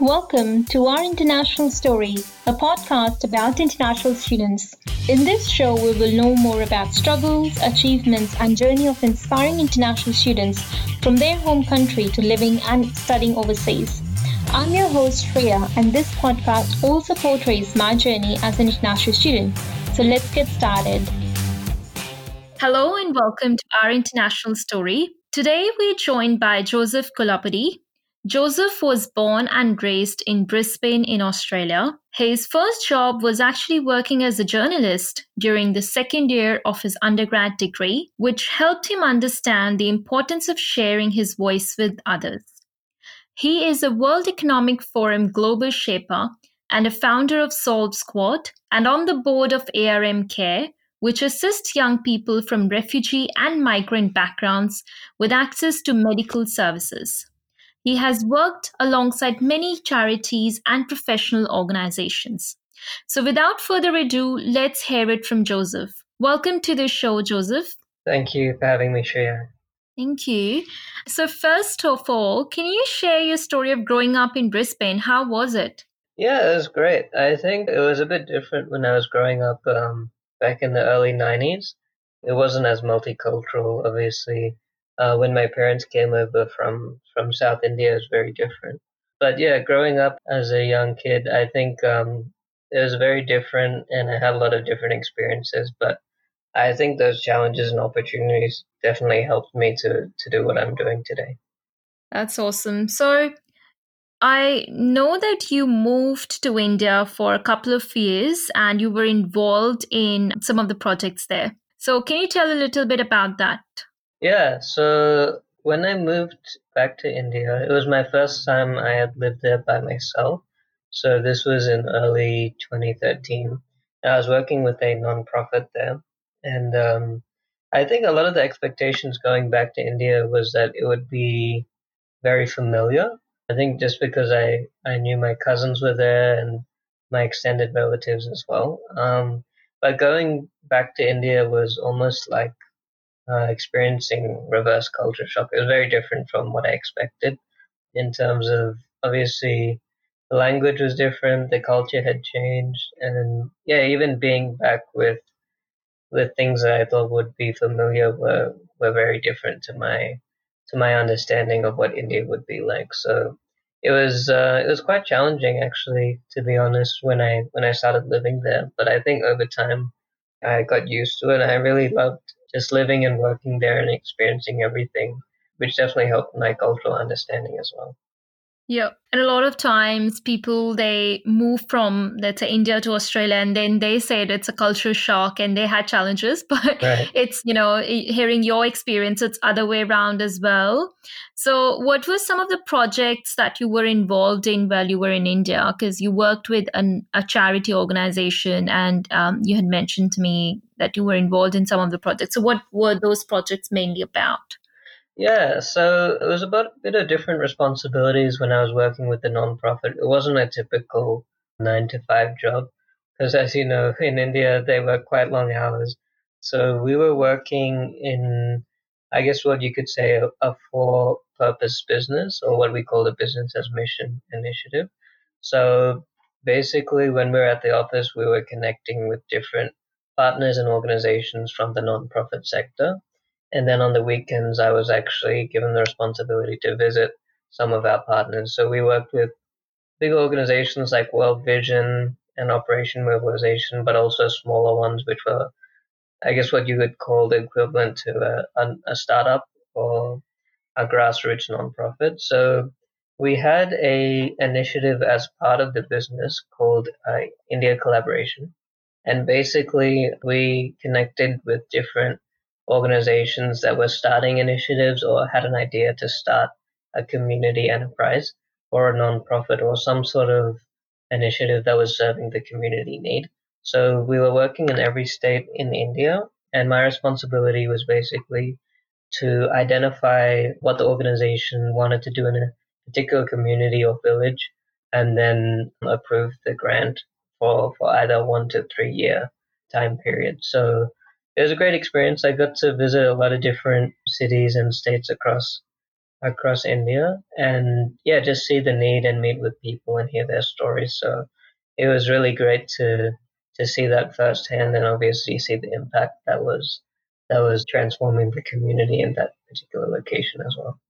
Welcome to Our International Story, a podcast about international students. In this show, we will know more about struggles, achievements, and journey of inspiring international students from their home country to living and studying overseas. I'm your host, Shreya, and this podcast also portrays my journey as an international student. So let's get started. Hello, and welcome to Our International Story. Today, we're joined by Joseph Kulapudi, Joseph was born and raised in Brisbane in Australia. His first job was actually working as a journalist during the second year of his undergrad degree, which helped him understand the importance of sharing his voice with others. He is a World Economic Forum Global Shaper and a founder of Solve Squad and on the board of ARM Care, which assists young people from refugee and migrant backgrounds with access to medical services. He has worked alongside many charities and professional organizations. So, without further ado, let's hear it from Joseph. Welcome to the show, Joseph. Thank you for having me, Shreya. Thank you. So, first of all, can you share your story of growing up in Brisbane? How was it? Yeah, it was great. I think it was a bit different when I was growing up um, back in the early 90s. It wasn't as multicultural, obviously uh, when my parents came over from from South India is very different. But yeah, growing up as a young kid, I think um, it was very different, and I had a lot of different experiences. But I think those challenges and opportunities definitely helped me to to do what I'm doing today. That's awesome. So. I know that you moved to India for a couple of years and you were involved in some of the projects there. So, can you tell a little bit about that? Yeah, so when I moved back to India, it was my first time I had lived there by myself. So this was in early 2013. I was working with a nonprofit there, and um, I think a lot of the expectations going back to India was that it would be very familiar. I think just because I, I knew my cousins were there and my extended relatives as well. Um, but going back to India was almost like uh, experiencing reverse culture shock. It was very different from what I expected in terms of obviously the language was different, the culture had changed, and yeah, even being back with with things that I thought would be familiar were were very different to my to my understanding of what India would be like. So it was uh, it was quite challenging actually, to be honest, when I when I started living there. But I think over time I got used to it. I really loved just living and working there and experiencing everything, which definitely helped my cultural understanding as well. Yeah. And a lot of times people they move from let's say India to Australia and then they said it's a culture shock and they had challenges, but right. it's, you know, hearing your experience, it's other way around as well. So what were some of the projects that you were involved in while you were in India? Because you worked with an, a charity organization and um, you had mentioned to me that you were involved in some of the projects. So what were those projects mainly about? Yeah, so it was about a bit of different responsibilities when I was working with the nonprofit. It wasn't a typical nine to five job because, as you know, in India they work quite long hours. So we were working in, I guess, what you could say a, a for purpose business or what we call the business as mission initiative. So basically, when we were at the office, we were connecting with different partners and organizations from the nonprofit sector and then on the weekends, I was actually given the responsibility to visit some of our partners. So we worked with big organizations like World Vision and Operation Mobilization, but also smaller ones, which were, I guess, what you could call the equivalent to a, a, a startup or a grassroots nonprofit. So we had a initiative as part of the business called uh, India Collaboration, and basically we connected with different organizations that were starting initiatives or had an idea to start a community enterprise or a nonprofit or some sort of initiative that was serving the community need. So we were working in every state in India, and my responsibility was basically to identify what the organization wanted to do in a particular community or village and then approve the grant for, for either one to three year time period. So it was a great experience. I got to visit a lot of different cities and states across across India and yeah, just see the need and meet with people and hear their stories. So it was really great to to see that firsthand and obviously see the impact that was that was transforming the community in that particular location as well.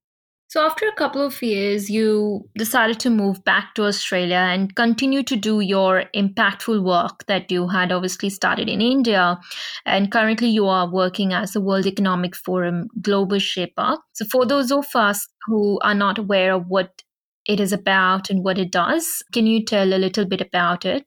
So, after a couple of years, you decided to move back to Australia and continue to do your impactful work that you had obviously started in India. And currently, you are working as the World Economic Forum Global Shaper. So, for those of us who are not aware of what it is about and what it does, can you tell a little bit about it?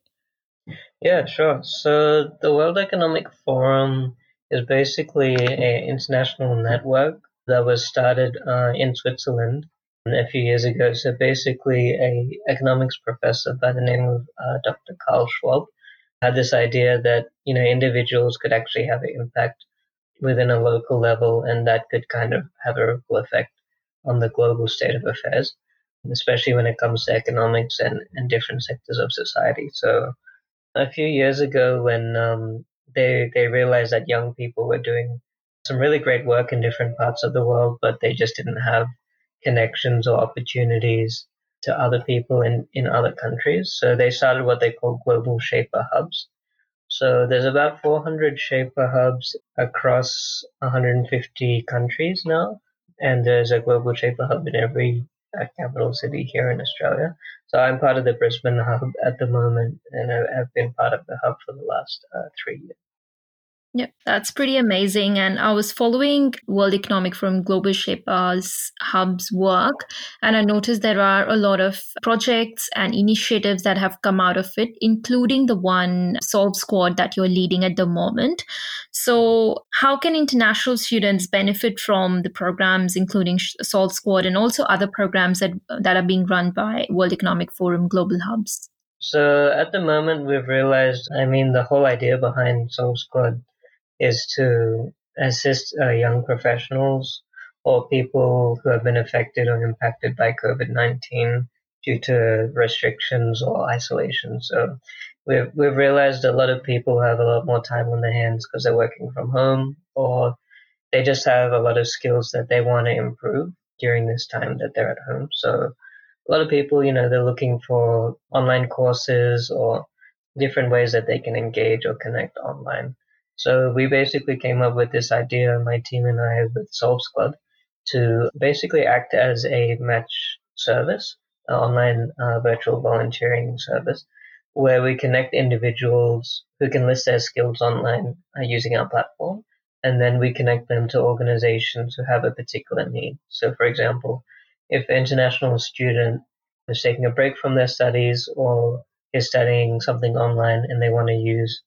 Yeah, sure. So, the World Economic Forum is basically an international network that was started uh, in Switzerland a few years ago. So basically, a economics professor by the name of uh, Dr. Carl Schwab had this idea that you know individuals could actually have an impact within a local level, and that could kind of have a ripple effect on the global state of affairs, especially when it comes to economics and, and different sectors of society. So a few years ago, when um, they they realized that young people were doing some really great work in different parts of the world, but they just didn't have connections or opportunities to other people in, in other countries. So they started what they call global Shaper hubs. So there's about 400 Shaper hubs across 150 countries now, and there's a global Shaper hub in every uh, capital city here in Australia. So I'm part of the Brisbane hub at the moment, and I've been part of the hub for the last uh, three years. Yeah, that's pretty amazing. And I was following World Economic Forum Global Shapers Hub's work, and I noticed there are a lot of projects and initiatives that have come out of it, including the one Solve Squad that you're leading at the moment. So, how can international students benefit from the programs, including Solve Squad, and also other programs that that are being run by World Economic Forum Global Hubs? So at the moment, we've realized, I mean, the whole idea behind Solve Squad is to assist uh, young professionals or people who have been affected or impacted by COVID 19 due to restrictions or isolation. So we've, we've realized a lot of people have a lot more time on their hands because they're working from home or they just have a lot of skills that they want to improve during this time that they're at home. So a lot of people, you know, they're looking for online courses or different ways that they can engage or connect online. So we basically came up with this idea, my team and I, with Solve Squad, to basically act as a match service, an online uh, virtual volunteering service, where we connect individuals who can list their skills online uh, using our platform, and then we connect them to organizations who have a particular need. So, for example, if an international student is taking a break from their studies or is studying something online and they want to use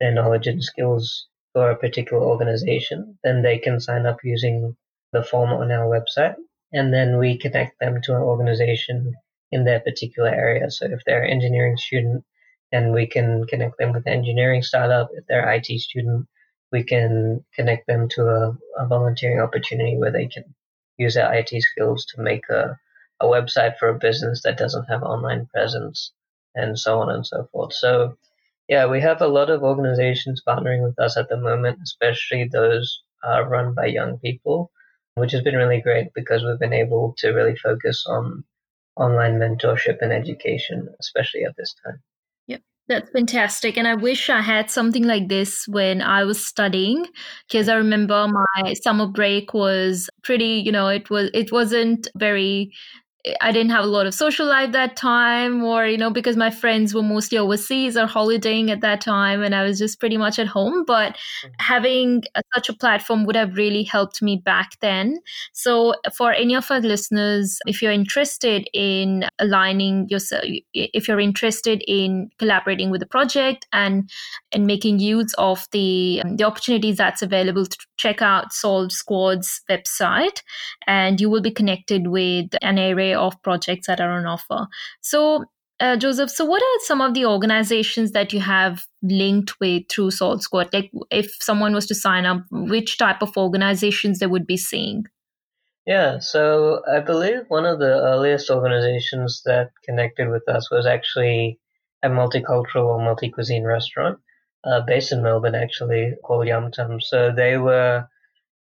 their knowledge and skills for a particular organization, then they can sign up using the form on our website. And then we connect them to an organization in their particular area. So if they're an engineering student, then we can connect them with an engineering startup. If they're an IT student, we can connect them to a, a volunteering opportunity where they can use their IT skills to make a, a website for a business that doesn't have online presence and so on and so forth. So yeah, we have a lot of organizations partnering with us at the moment, especially those uh, run by young people, which has been really great because we've been able to really focus on online mentorship and education, especially at this time. Yep, that's fantastic. And I wish I had something like this when I was studying because I remember my summer break was pretty, you know, it was it wasn't very I didn't have a lot of social life that time, or, you know, because my friends were mostly overseas or holidaying at that time, and I was just pretty much at home. But mm-hmm. having a, such a platform would have really helped me back then. So, for any of our listeners, if you're interested in aligning yourself, if you're interested in collaborating with the project and and making use of the um, the opportunities that's available, to check out Solve Squad's website, and you will be connected with an array of projects that are on offer. So, uh, Joseph, so what are some of the organizations that you have linked with through Solve Squad? Like, if someone was to sign up, which type of organizations they would be seeing? Yeah, so I believe one of the earliest organizations that connected with us was actually a multicultural or multi cuisine restaurant uh, based in Melbourne, actually, called Yum Tum. So they were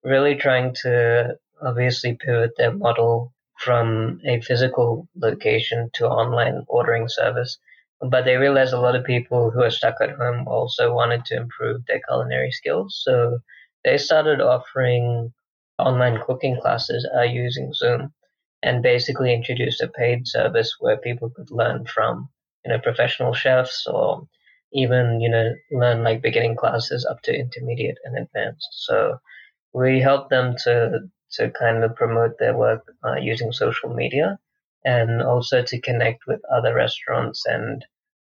really trying to obviously pivot their model from a physical location to online ordering service. But they realized a lot of people who are stuck at home also wanted to improve their culinary skills. So they started offering online cooking classes uh, using Zoom and basically introduced a paid service where people could learn from, you know, professional chefs or even, you know, learn like beginning classes up to intermediate and advanced. So we helped them to to kind of promote their work uh, using social media and also to connect with other restaurants and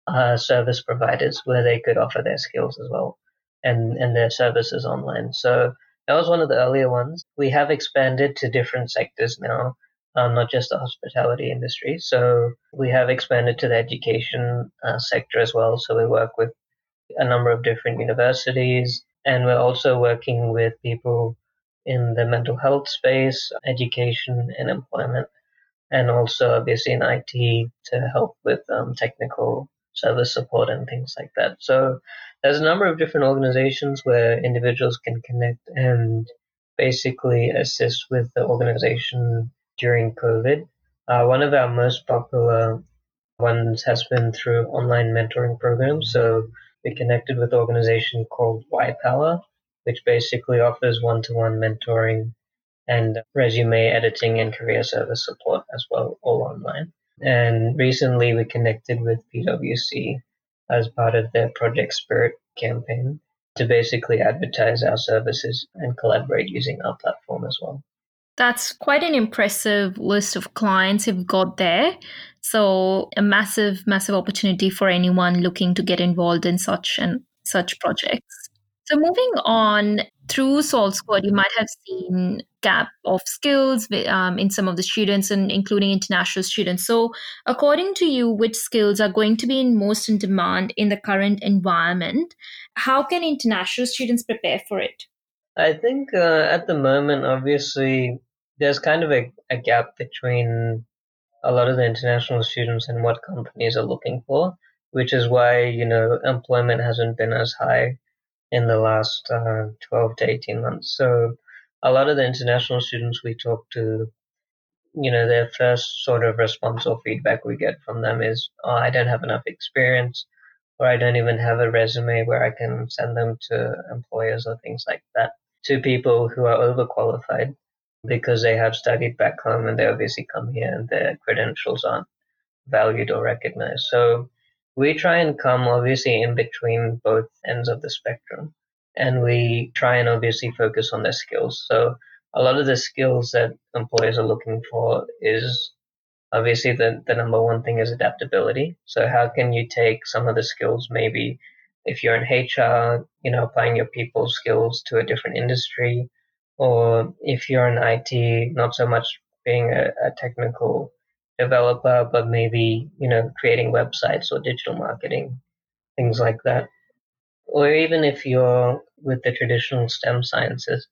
uh, service providers where they could offer their skills as well and, and their services online. So that was one of the earlier ones. We have expanded to different sectors now, um, not just the hospitality industry. So we have expanded to the education uh, sector as well. So we work with a number of different universities, and we're also working with people in the mental health space, education, and employment, and also obviously in IT to help with um, technical service support and things like that. So there's a number of different organizations where individuals can connect and basically assist with the organization during COVID. Uh, one of our most popular ones has been through online mentoring programs. So we connected with an organization called Y Power, which basically offers one to one mentoring and resume editing and career service support as well, all online. And recently we connected with PwC as part of their Project Spirit campaign to basically advertise our services and collaborate using our platform as well. That's quite an impressive list of clients you've got there. So a massive, massive opportunity for anyone looking to get involved in such and such projects. So moving on through Solve Squad, you might have seen gap of skills um, in some of the students, and including international students. So, according to you, which skills are going to be in most in demand in the current environment? How can international students prepare for it? I think uh, at the moment, obviously, there's kind of a, a gap between a lot of the international students and what companies are looking for, which is why you know employment hasn't been as high in the last uh, 12 to 18 months. So a lot of the international students we talk to, you know, their first sort of response or feedback we get from them is, oh, I don't have enough experience, or I don't even have a resume where I can send them to employers or things like that. To people who are overqualified because they have studied back home and they obviously come here and their credentials aren't valued or recognized. So we try and come obviously in between both ends of the spectrum and we try and obviously focus on their skills. So a lot of the skills that employers are looking for is obviously the, the number one thing is adaptability. So how can you take some of the skills maybe if you're in hr you know applying your people skills to a different industry or if you're in it not so much being a, a technical developer, but maybe, you know, creating websites or digital marketing, things like that. Or even if you're with the traditional STEM sciences,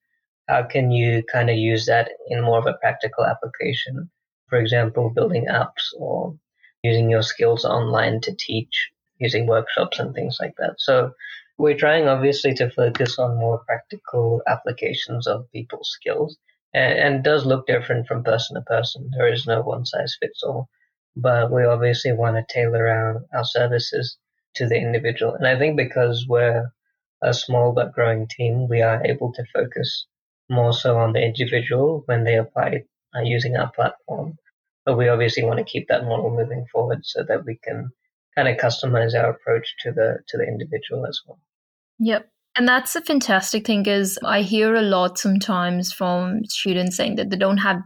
how can you kind of use that in more of a practical application? For example, building apps or using your skills online to teach using workshops and things like that. So we're trying obviously to focus on more practical applications of people's skills and, and does look different from person to person. There is no one size fits all, but we obviously want to tailor our, our services to the individual. And I think because we're a small but growing team, we are able to focus more so on the individual when they apply uh, using our platform. But we obviously want to keep that model moving forward so that we can kind of customize our approach to the to the individual as well. Yep. And that's a fantastic thing is I hear a lot sometimes from students saying that they don't have,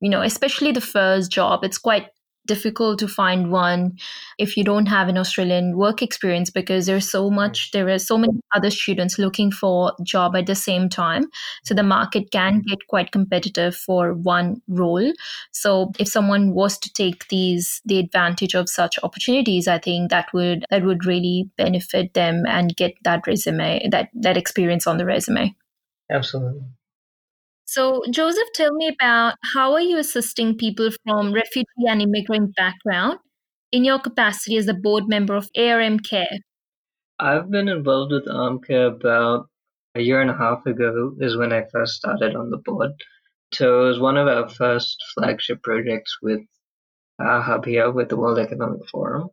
you know, especially the first job. It's quite difficult to find one if you don't have an Australian work experience because there's so mm. much there are so many other students looking for job at the same time. So the market can mm. get quite competitive for one role. So if someone was to take these the advantage of such opportunities i think that would that would really benefit them and get that resume that that experience on the resume. Absolutely so, Joseph, tell me about how are you assisting people from refugee and immigrant background in your capacity as a board member of ARM Care? I've been involved with ARM Care about a year and a half ago is when I first started on the board. So it was one of our first flagship projects with uh, our hub here with the World Economic Forum.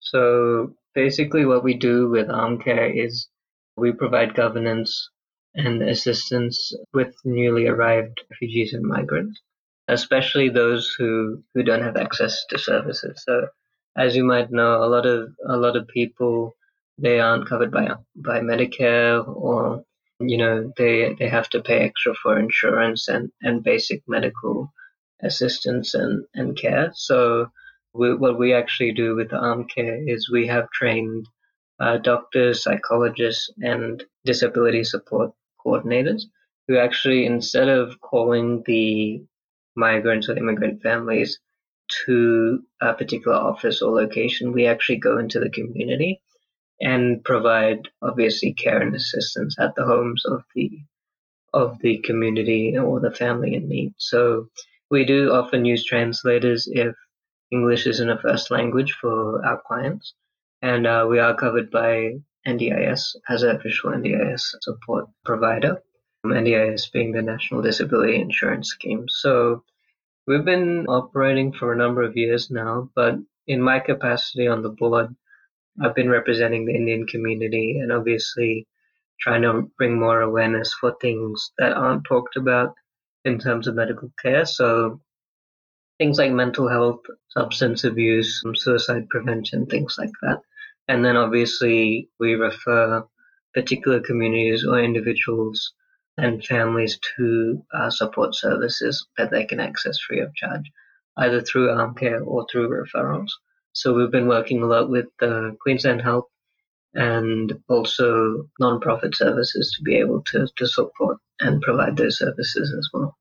So basically what we do with ARM Care is we provide governance and assistance with newly arrived refugees and migrants, especially those who, who don't have access to services. So as you might know, a lot of a lot of people they aren't covered by by Medicare or you know they they have to pay extra for insurance and and basic medical assistance and and care. So we, what we actually do with arm care is we have trained uh, doctors, psychologists, and disability support coordinators who actually, instead of calling the migrants or immigrant families to a particular office or location, we actually go into the community and provide obviously care and assistance at the homes of the of the community or the family in need. So we do often use translators if English isn't a first language for our clients, and uh, we are covered by NDIS as an official NDIS support provider. Um, NDIS being the National Disability Insurance Scheme. So we've been operating for a number of years now, but in my capacity on the board, I've been representing the Indian community and obviously trying to bring more awareness for things that aren't talked about in terms of medical care. So things like mental health, substance abuse, um, suicide prevention, things like that. And then obviously we refer particular communities or individuals and families to uh, support services that they can access free of charge, either through arm care or through referrals. So we've been working a lot with uh, Queensland Health and also non-profit services to be able to, to support and provide those services as well.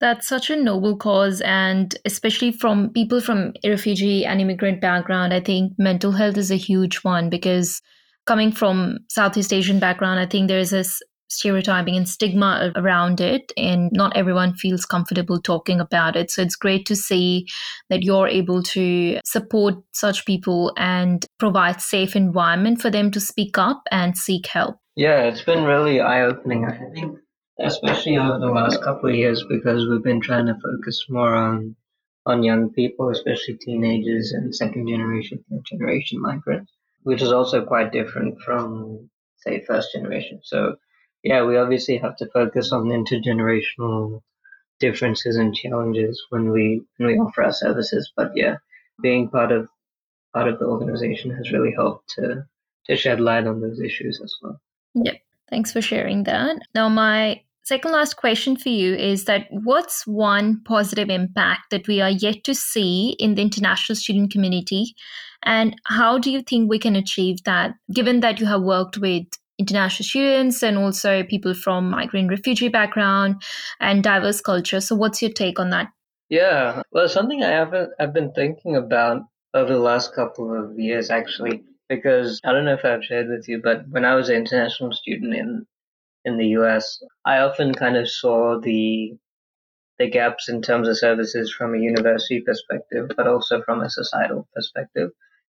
That's such a noble cause, and especially from people from refugee and immigrant background, I think mental health is a huge one because coming from Southeast Asian background, I think there is this stereotyping and stigma around it and not everyone feels comfortable talking about it. So it's great to see that you're able to support such people and provide safe environment for them to speak up and seek help. Yeah it's been really eye-opening. I think especially over the last couple of years because we've been trying to focus more on on young people especially teenagers and second generation third generation migrants which is also quite different from say first generation so yeah, we obviously have to focus on intergenerational differences and challenges when we when we offer our services. But yeah, being part of part of the organization has really helped to to shed light on those issues as well. Yeah, thanks for sharing that. Now, my second last question for you is that what's one positive impact that we are yet to see in the international student community and how do you think we can achieve that given that you have worked with international students and also people from migrant refugee background and diverse culture. So, what's your take on that? Yeah, well, something I haven't I've been thinking about over the last couple of years actually, because I don't know if I've shared with you, but when I was an international student in in the US, I often kind of saw the the gaps in terms of services from a university perspective, but also from a societal perspective.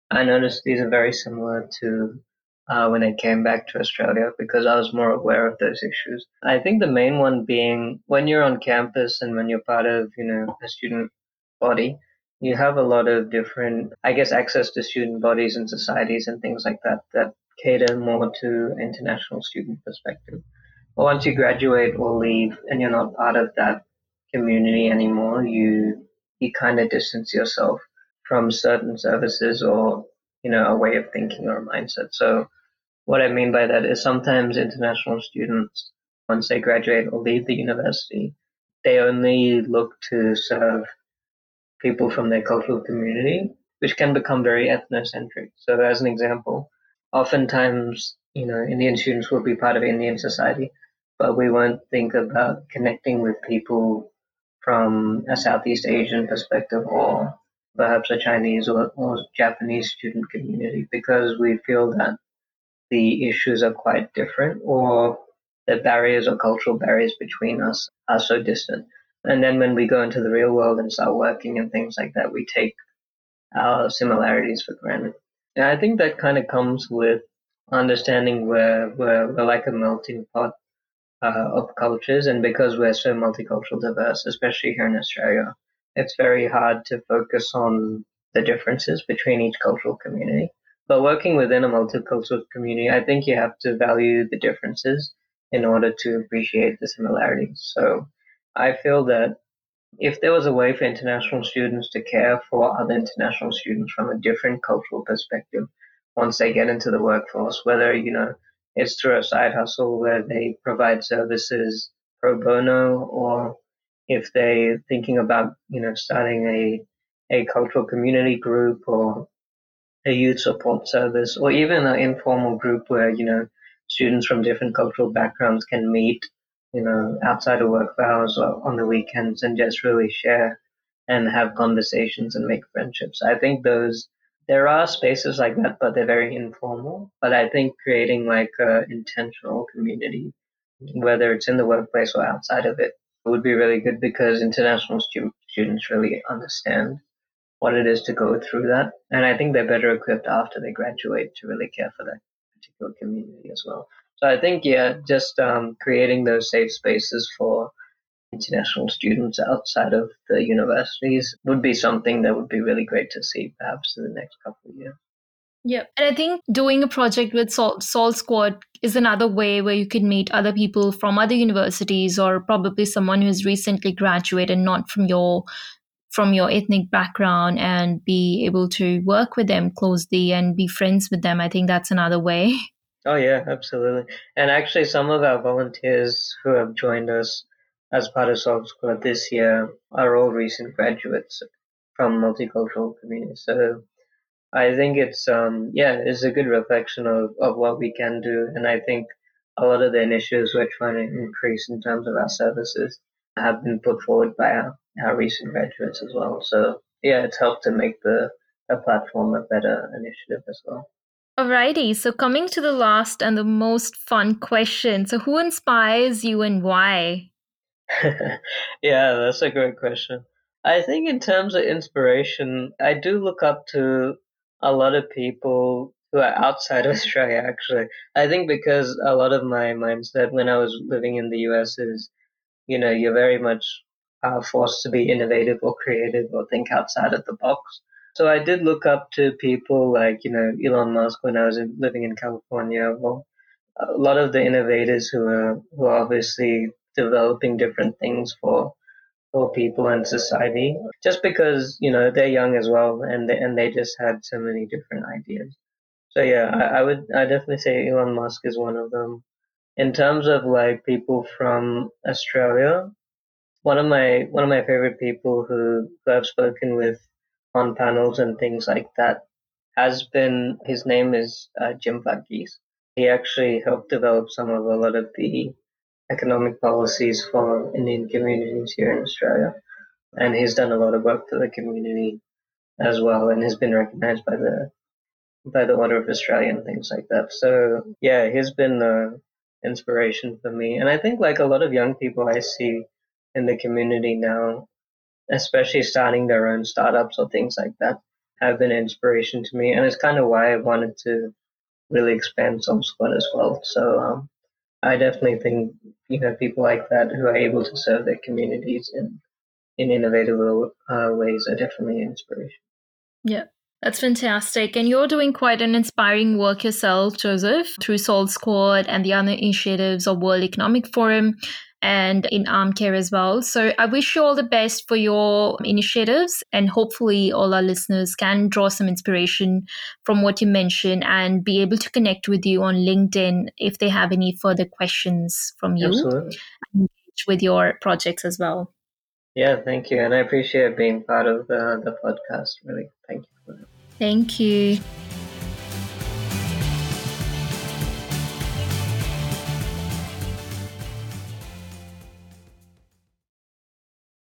I noticed these are very similar to uh, when I came back to Australia because I was more aware of those issues. I think the main one being when you're on campus and when you're part of, you know, a student body, you have a lot of different, I guess, access to student bodies and societies and things like that that cater more to international student perspective. Once you graduate or leave and you're not part of that community anymore, you you kind of distance yourself from certain services or you know a way of thinking or a mindset. So what I mean by that is sometimes international students, once they graduate or leave the university, they only look to serve people from their cultural community, which can become very ethnocentric. So, as an example, oftentimes, you know, Indian students will be part of Indian society, but we won't think about connecting with people from a Southeast Asian perspective or perhaps a Chinese or, or Japanese student community because we feel that the issues are quite different or the barriers or cultural barriers between us are so distant. And then when we go into the real world and start working and things like that, we take our similarities for granted. And I think that kind of comes with understanding where we're, we're like a melting pot Uh, of cultures, and because we're so multicultural diverse, especially here in Australia, it's very hard to focus on the differences between each cultural community. But working within a multicultural community, I think you have to value the differences in order to appreciate the similarities. So I feel that if there was a way for international students to care for other international students from a different cultural perspective once they get into the workforce, whether, you know, it's through a side hustle where they provide services pro bono or if they're thinking about, you know, starting a, a cultural community group or a youth support service or even an informal group where, you know, students from different cultural backgrounds can meet you know, outside of work hours or on the weekends and just really share and have conversations and make friendships. I think those there are spaces like that, but they're very informal. But I think creating like a intentional community, whether it's in the workplace or outside of it, would be really good because international stu- students really understand what it is to go through that, and I think they're better equipped after they graduate to really care for that particular community as well. So I think, yeah, just um, creating those safe spaces for international students outside of the universities would be something that would be really great to see perhaps in the next couple of years. Yeah. And I think doing a project with Sol, Solve Squad is another way where you can meet other people from other universities or probably someone who's recently graduated not from your from your ethnic background and be able to work with them closely and be friends with them. I think that's another way. Oh yeah, absolutely. And actually, some of our volunteers who have joined us as part of Solve Squad this year are all recent graduates from multicultural communities. So I think it's um yeah, it's a good reflection of, of what we can do, and I think a lot of the initiatives we're trying to increase in terms of our services have been put forward by our, our recent graduates as well. So yeah, it's helped to make the, the platform a better initiative as well. Alrighty, so coming to the last and the most fun question. So, who inspires you and why? yeah, that's a great question. I think, in terms of inspiration, I do look up to a lot of people who are outside of Australia, actually. I think because a lot of my mindset when I was living in the US is, you know, you're very much uh, forced to be innovative or creative or think outside of the box. So I did look up to people like, you know, Elon Musk when I was in, living in California. Well, a lot of the innovators who are, who are obviously developing different things for for people and society. Just because you know they're young as well and they, and they just had so many different ideas. So yeah I, I would i definitely say elon musk is one of them. In terms of like people from australia one of my one of my favorite people who, who i've spoken with on panels and things like that has been his name is uh, Jim Varghese. He actually helped develop some of a lot of the economic policies for Indian communities here in Australia, and he's done a lot of work for the community as well, and has been recognised by the by the Order of Australia and things like that. So yeah, he's been the inspiration for me, and I think like a lot of young people I see in the community now especially starting their own startups or things like that, have been an inspiration to me. And it's kind of why I wanted to really expand Solve Squad as well. So um, I definitely think, you know, people like that who are able to serve their communities in, in innovative uh, ways are definitely an inspiration. Yeah. That's fantastic. And you're doing quite an inspiring work yourself, Joseph, through Solve Squad and the other initiatives of World Economic Forum and in Armcare as well. So I wish you all the best for your initiatives and hopefully all our listeners can draw some inspiration from what you mentioned and be able to connect with you on LinkedIn if they have any further questions from you. Absolutely. Engage with your projects as well. Yeah, thank you. And I appreciate being part of the, the podcast. Really, thank you for that. Thank you.